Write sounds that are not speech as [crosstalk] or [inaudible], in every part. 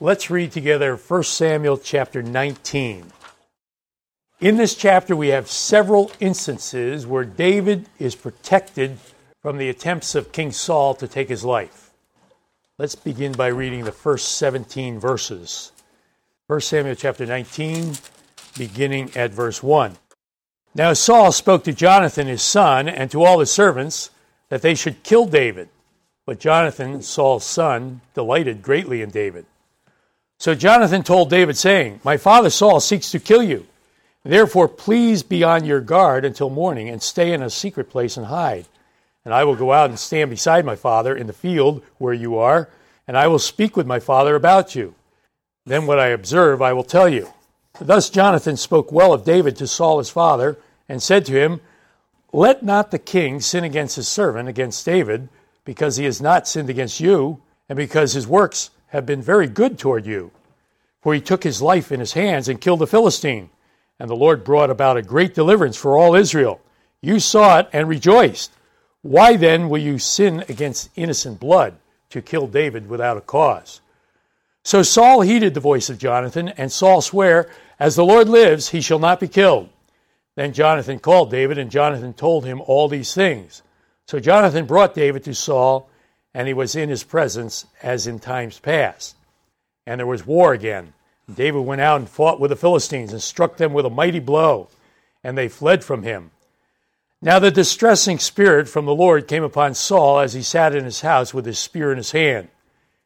Let's read together 1 Samuel chapter 19. In this chapter, we have several instances where David is protected from the attempts of King Saul to take his life. Let's begin by reading the first 17 verses. 1 Samuel chapter 19, beginning at verse 1. Now Saul spoke to Jonathan his son and to all his servants that they should kill David. But Jonathan, Saul's son, delighted greatly in David. So Jonathan told David, saying, My father Saul seeks to kill you. Therefore, please be on your guard until morning and stay in a secret place and hide. And I will go out and stand beside my father in the field where you are, and I will speak with my father about you. Then what I observe I will tell you. Thus Jonathan spoke well of David to Saul his father, and said to him, Let not the king sin against his servant, against David, because he has not sinned against you, and because his works have been very good toward you. For he took his life in his hands and killed the Philistine, and the Lord brought about a great deliverance for all Israel. You saw it and rejoiced. Why then will you sin against innocent blood to kill David without a cause? So Saul heeded the voice of Jonathan, and Saul sware, As the Lord lives, he shall not be killed. Then Jonathan called David, and Jonathan told him all these things. So Jonathan brought David to Saul, and he was in his presence as in times past. And there was war again. David went out and fought with the Philistines and struck them with a mighty blow, and they fled from him. Now the distressing spirit from the Lord came upon Saul as he sat in his house with his spear in his hand,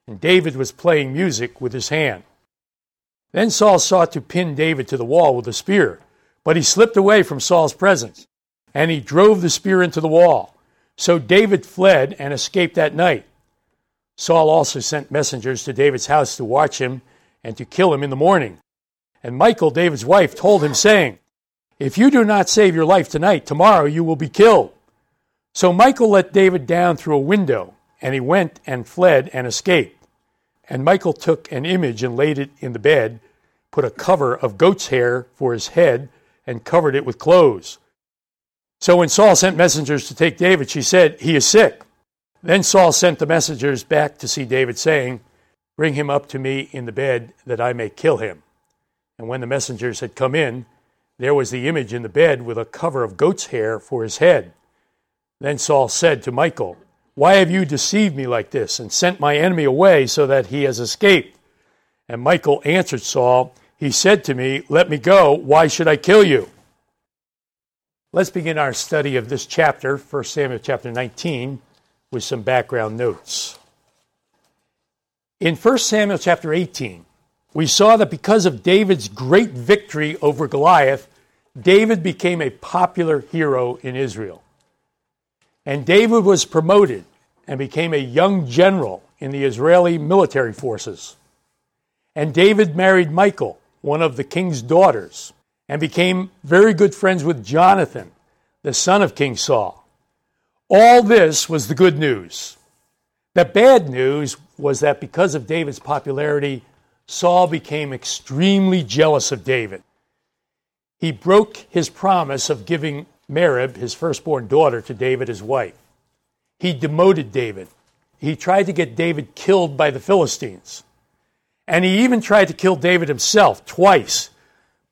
and David was playing music with his hand. Then Saul sought to pin David to the wall with a spear, but he slipped away from Saul's presence, and he drove the spear into the wall. So David fled and escaped that night. Saul also sent messengers to David's house to watch him and to kill him in the morning. And Michal, David's wife, told him, saying, If you do not save your life tonight, tomorrow you will be killed. So Michal let David down through a window, and he went and fled and escaped. And Michal took an image and laid it in the bed, put a cover of goat's hair for his head, and covered it with clothes. So when Saul sent messengers to take David, she said, He is sick. Then Saul sent the messengers back to see David, saying, Bring him up to me in the bed that I may kill him. And when the messengers had come in, there was the image in the bed with a cover of goat's hair for his head. Then Saul said to Michal, Why have you deceived me like this and sent my enemy away so that he has escaped? And Michal answered Saul, He said to me, Let me go. Why should I kill you? Let's begin our study of this chapter, 1 Samuel chapter 19, with some background notes. In 1 Samuel chapter 18, we saw that because of David's great victory over Goliath, David became a popular hero in Israel. And David was promoted and became a young general in the Israeli military forces. And David married Michal, one of the king's daughters, and became very good friends with Jonathan, the son of King Saul. All this was the good news. The bad news was that because of David's popularity, Saul became extremely jealous of David. He broke his promise of giving Merab, his firstborn daughter, to David as wife. He demoted David. He tried to get David killed by the Philistines. And he even tried to kill David himself twice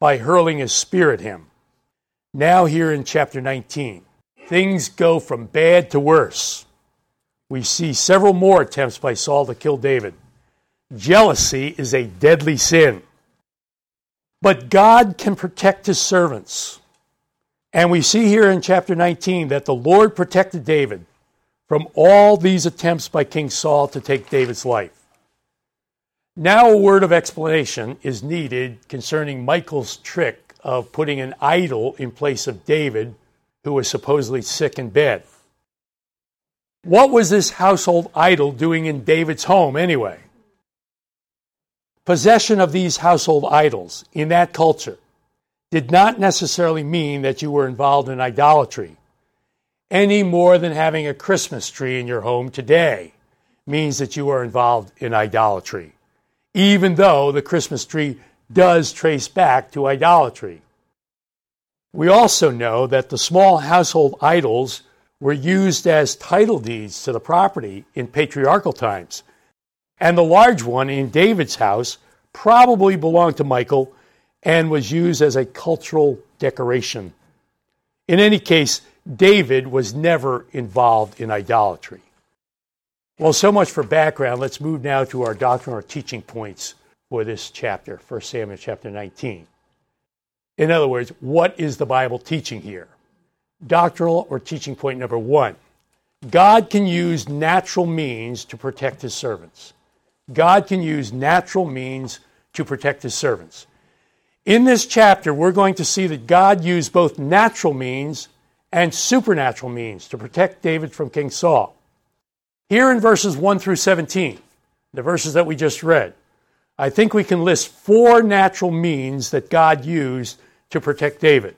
by hurling his spear at him. Now, here in chapter 19, things go from bad to worse we see several more attempts by Saul to kill David. Jealousy is a deadly sin. But God can protect his servants. And we see here in chapter 19 that the Lord protected David from all these attempts by King Saul to take David's life. Now, a word of explanation is needed concerning Michal's trick of putting an idol in place of David, who was supposedly sick in bed. What was this household idol doing in David's home anyway? Possession of these household idols in that culture did not necessarily mean that you were involved in idolatry, any more than having a Christmas tree in your home today means that you are involved in idolatry, even though the Christmas tree does trace back to idolatry. We also know that the small household idols were used as title deeds to the property in patriarchal times. And the large one in David's house probably belonged to Michal and was used as a cultural decoration. In any case, David was never involved in idolatry. Well, so much for background. Let's move now to our doctrinal teaching points for this chapter, 1 Samuel chapter 19. In other words, what is the Bible teaching here? Doctrinal or teaching point number one God can use natural means to protect his servants. God can use natural means to protect his servants. In this chapter, we're going to see that God used both natural means and supernatural means to protect David from King Saul. Here in verses 1 through 17, the verses that we just read, I think we can list four natural means that God used to protect David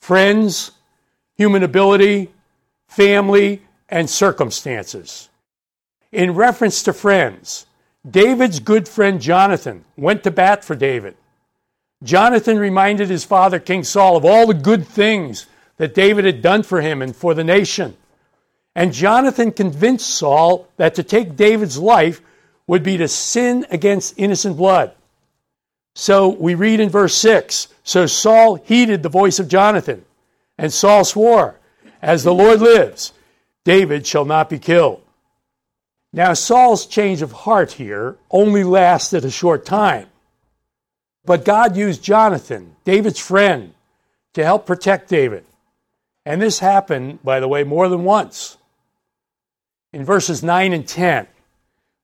friends, human ability, family, and circumstances. In reference to friends, David's good friend Jonathan went to bat for David. Jonathan reminded his father, King Saul, of all the good things that David had done for him and for the nation. And Jonathan convinced Saul that to take David's life would be to sin against innocent blood. So we read in verse 6 So Saul heeded the voice of Jonathan, and Saul swore, As the Lord lives, David shall not be killed. Now, Saul's change of heart here only lasted a short time. But God used Jonathan, David's friend, to help protect David. And this happened, by the way, more than once. In verses 9 and 10,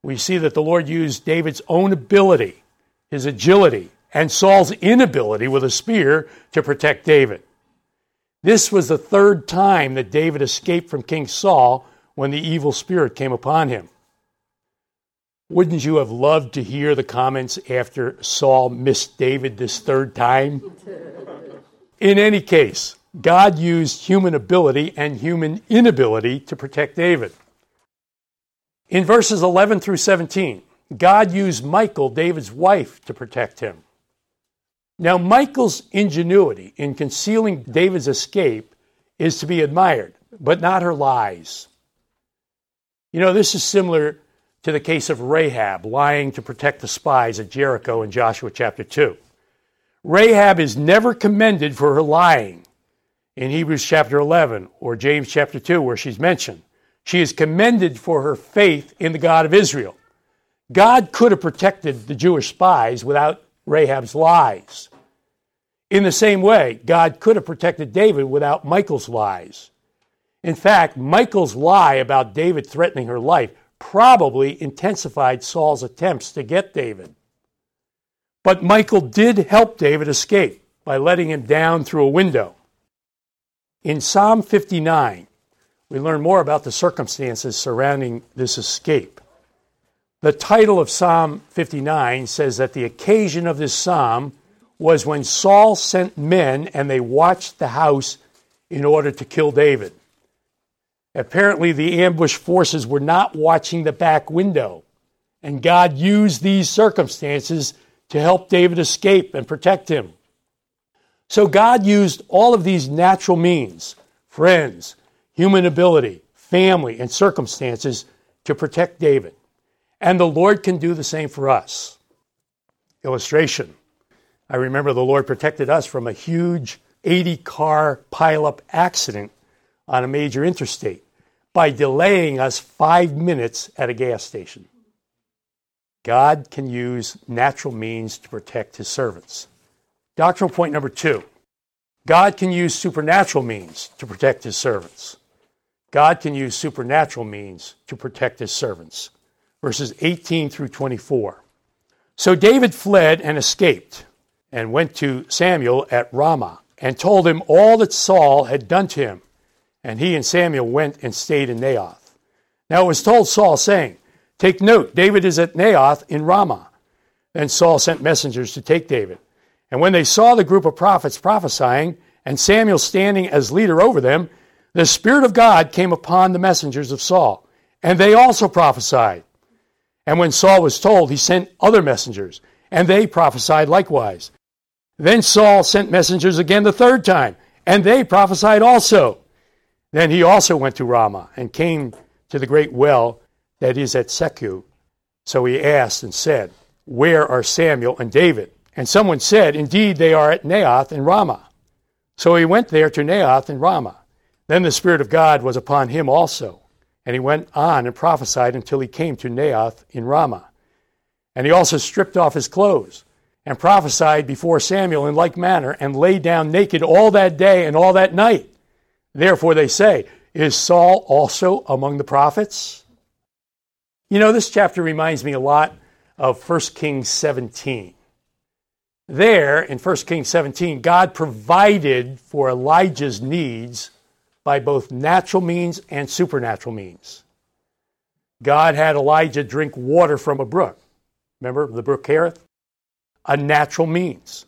we see that the Lord used David's own ability, his agility, and Saul's inability with a spear to protect David. This was the third time that David escaped from King Saul when the evil spirit came upon him. Wouldn't you have loved to hear the comments after Saul missed David this third time? [laughs] In any case, God used human ability and human inability to protect David. In verses 11 through 17, God used Michal, David's wife, to protect him. Now, Michal's ingenuity in concealing David's escape is to be admired, but not her lies. You know, this is similar to the case of Rahab lying to protect the spies at Jericho in Joshua chapter 2. Rahab is never commended for her lying in Hebrews chapter 11 or James chapter 2, where she's mentioned. She is commended for her faith in the God of Israel. God could have protected the Jewish spies without Rahab's lies. In the same way, God could have protected David without Michal's lies. In fact, Michal's lie about David threatening her life probably intensified Saul's attempts to get David. But Michal did help David escape by letting him down through a window. In Psalm 59, we learn more about the circumstances surrounding this escape. The title of Psalm 59 says that the occasion of this psalm was when Saul sent men and they watched the house in order to kill David. Apparently, the ambush forces were not watching the back window, and God used these circumstances to help David escape and protect him. So God used all of these natural means friends, human ability, family, and circumstances to protect David. And the Lord can do the same for us. Illustration I remember the Lord protected us from a huge 80 car pileup accident on a major interstate by delaying us five minutes at a gas station. God can use natural means to protect his servants. Doctrinal point number two God can use supernatural means to protect his servants. God can use supernatural means to protect his servants. Verses 18 through 24. So David fled and escaped and went to Samuel at Ramah and told him all that Saul had done to him. And he and Samuel went and stayed in Naioth. Now it was told Saul, saying, Take note, David is at Naioth in Ramah. Then Saul sent messengers to take David. And when they saw the group of prophets prophesying, and Samuel standing as leader over them, the Spirit of God came upon the messengers of Saul, and they also prophesied. And when Saul was told, he sent other messengers, and they prophesied likewise. Then Saul sent messengers again the third time, and they prophesied also. Then he also went to Ramah and came to the great well that is at Sechu, So he asked and said, Where are Samuel and David? And someone said, Indeed, they are at Naioth in Ramah. So he went there to Naioth in Ramah. Then the Spirit of God was upon him also. And he went on and prophesied until he came to Naioth in Ramah. And he also stripped off his clothes and prophesied before Samuel in like manner and lay down naked all that day and all that night. Therefore they say, Is Saul also among the prophets? You know, this chapter reminds me a lot of 1 Kings 17. There, in 1 Kings 17, God provided for Elijah's needs by both natural means and supernatural means. God had Elijah drink water from a brook. Remember the brook Kerith? A natural means.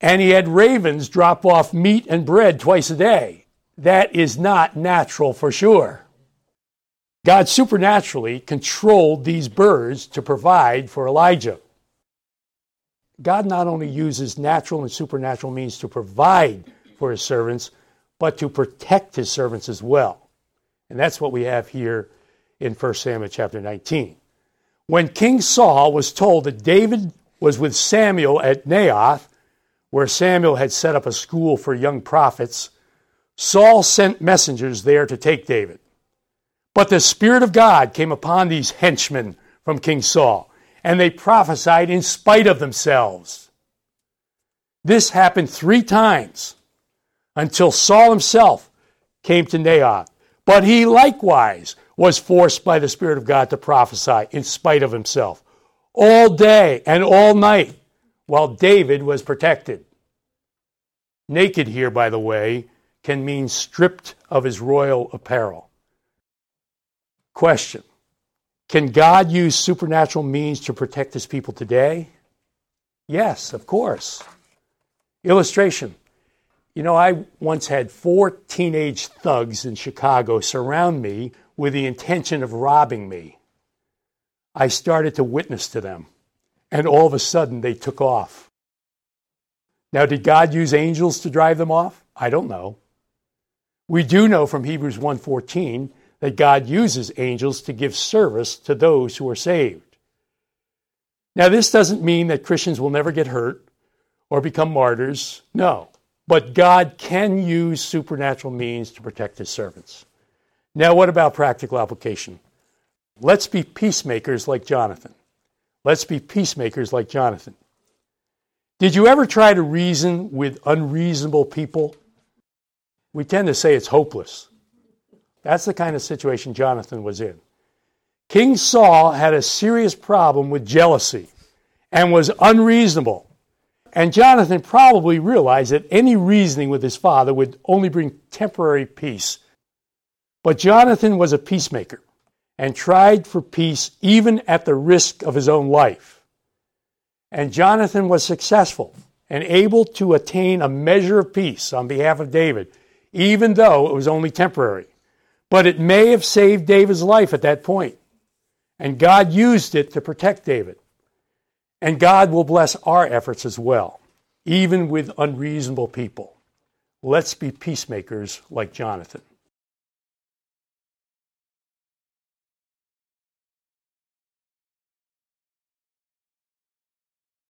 And he had ravens drop off meat and bread twice a day. That is not natural for sure. God supernaturally controlled these birds to provide for Elijah. God not only uses natural and supernatural means to provide for his servants, but to protect his servants as well. And that's what we have here in 1 Samuel chapter 19. When King Saul was told that David was with Samuel at Naioth, where Samuel had set up a school for young prophets, Saul sent messengers there to take David. But the Spirit of God came upon these henchmen from King Saul, and they prophesied in spite of themselves. This happened three times until Saul himself came to Naioth. But he likewise was forced by the Spirit of God to prophesy in spite of himself all day and all night while David was protected. Naked here, by the way, can mean stripped of his royal apparel. Question Can God use supernatural means to protect his people today? Yes, of course. Illustration you know, I once had four teenage thugs in Chicago surround me with the intention of robbing me. I started to witness to them, and all of a sudden they took off. Now, did God use angels to drive them off? I don't know. We do know from Hebrews 1:14 that God uses angels to give service to those who are saved. Now, this doesn't mean that Christians will never get hurt or become martyrs. No. But God can use supernatural means to protect his servants. Now, what about practical application? Let's be peacemakers like Jonathan. Let's be peacemakers like Jonathan. Did you ever try to reason with unreasonable people? We tend to say it's hopeless. That's the kind of situation Jonathan was in. King Saul had a serious problem with jealousy and was unreasonable. And Jonathan probably realized that any reasoning with his father would only bring temporary peace. But Jonathan was a peacemaker and tried for peace even at the risk of his own life. And Jonathan was successful and able to attain a measure of peace on behalf of David, even though it was only temporary. But it may have saved David's life at that point. And God used it to protect David. And God will bless our efforts as well, even with unreasonable people. Let's be peacemakers like Jonathan.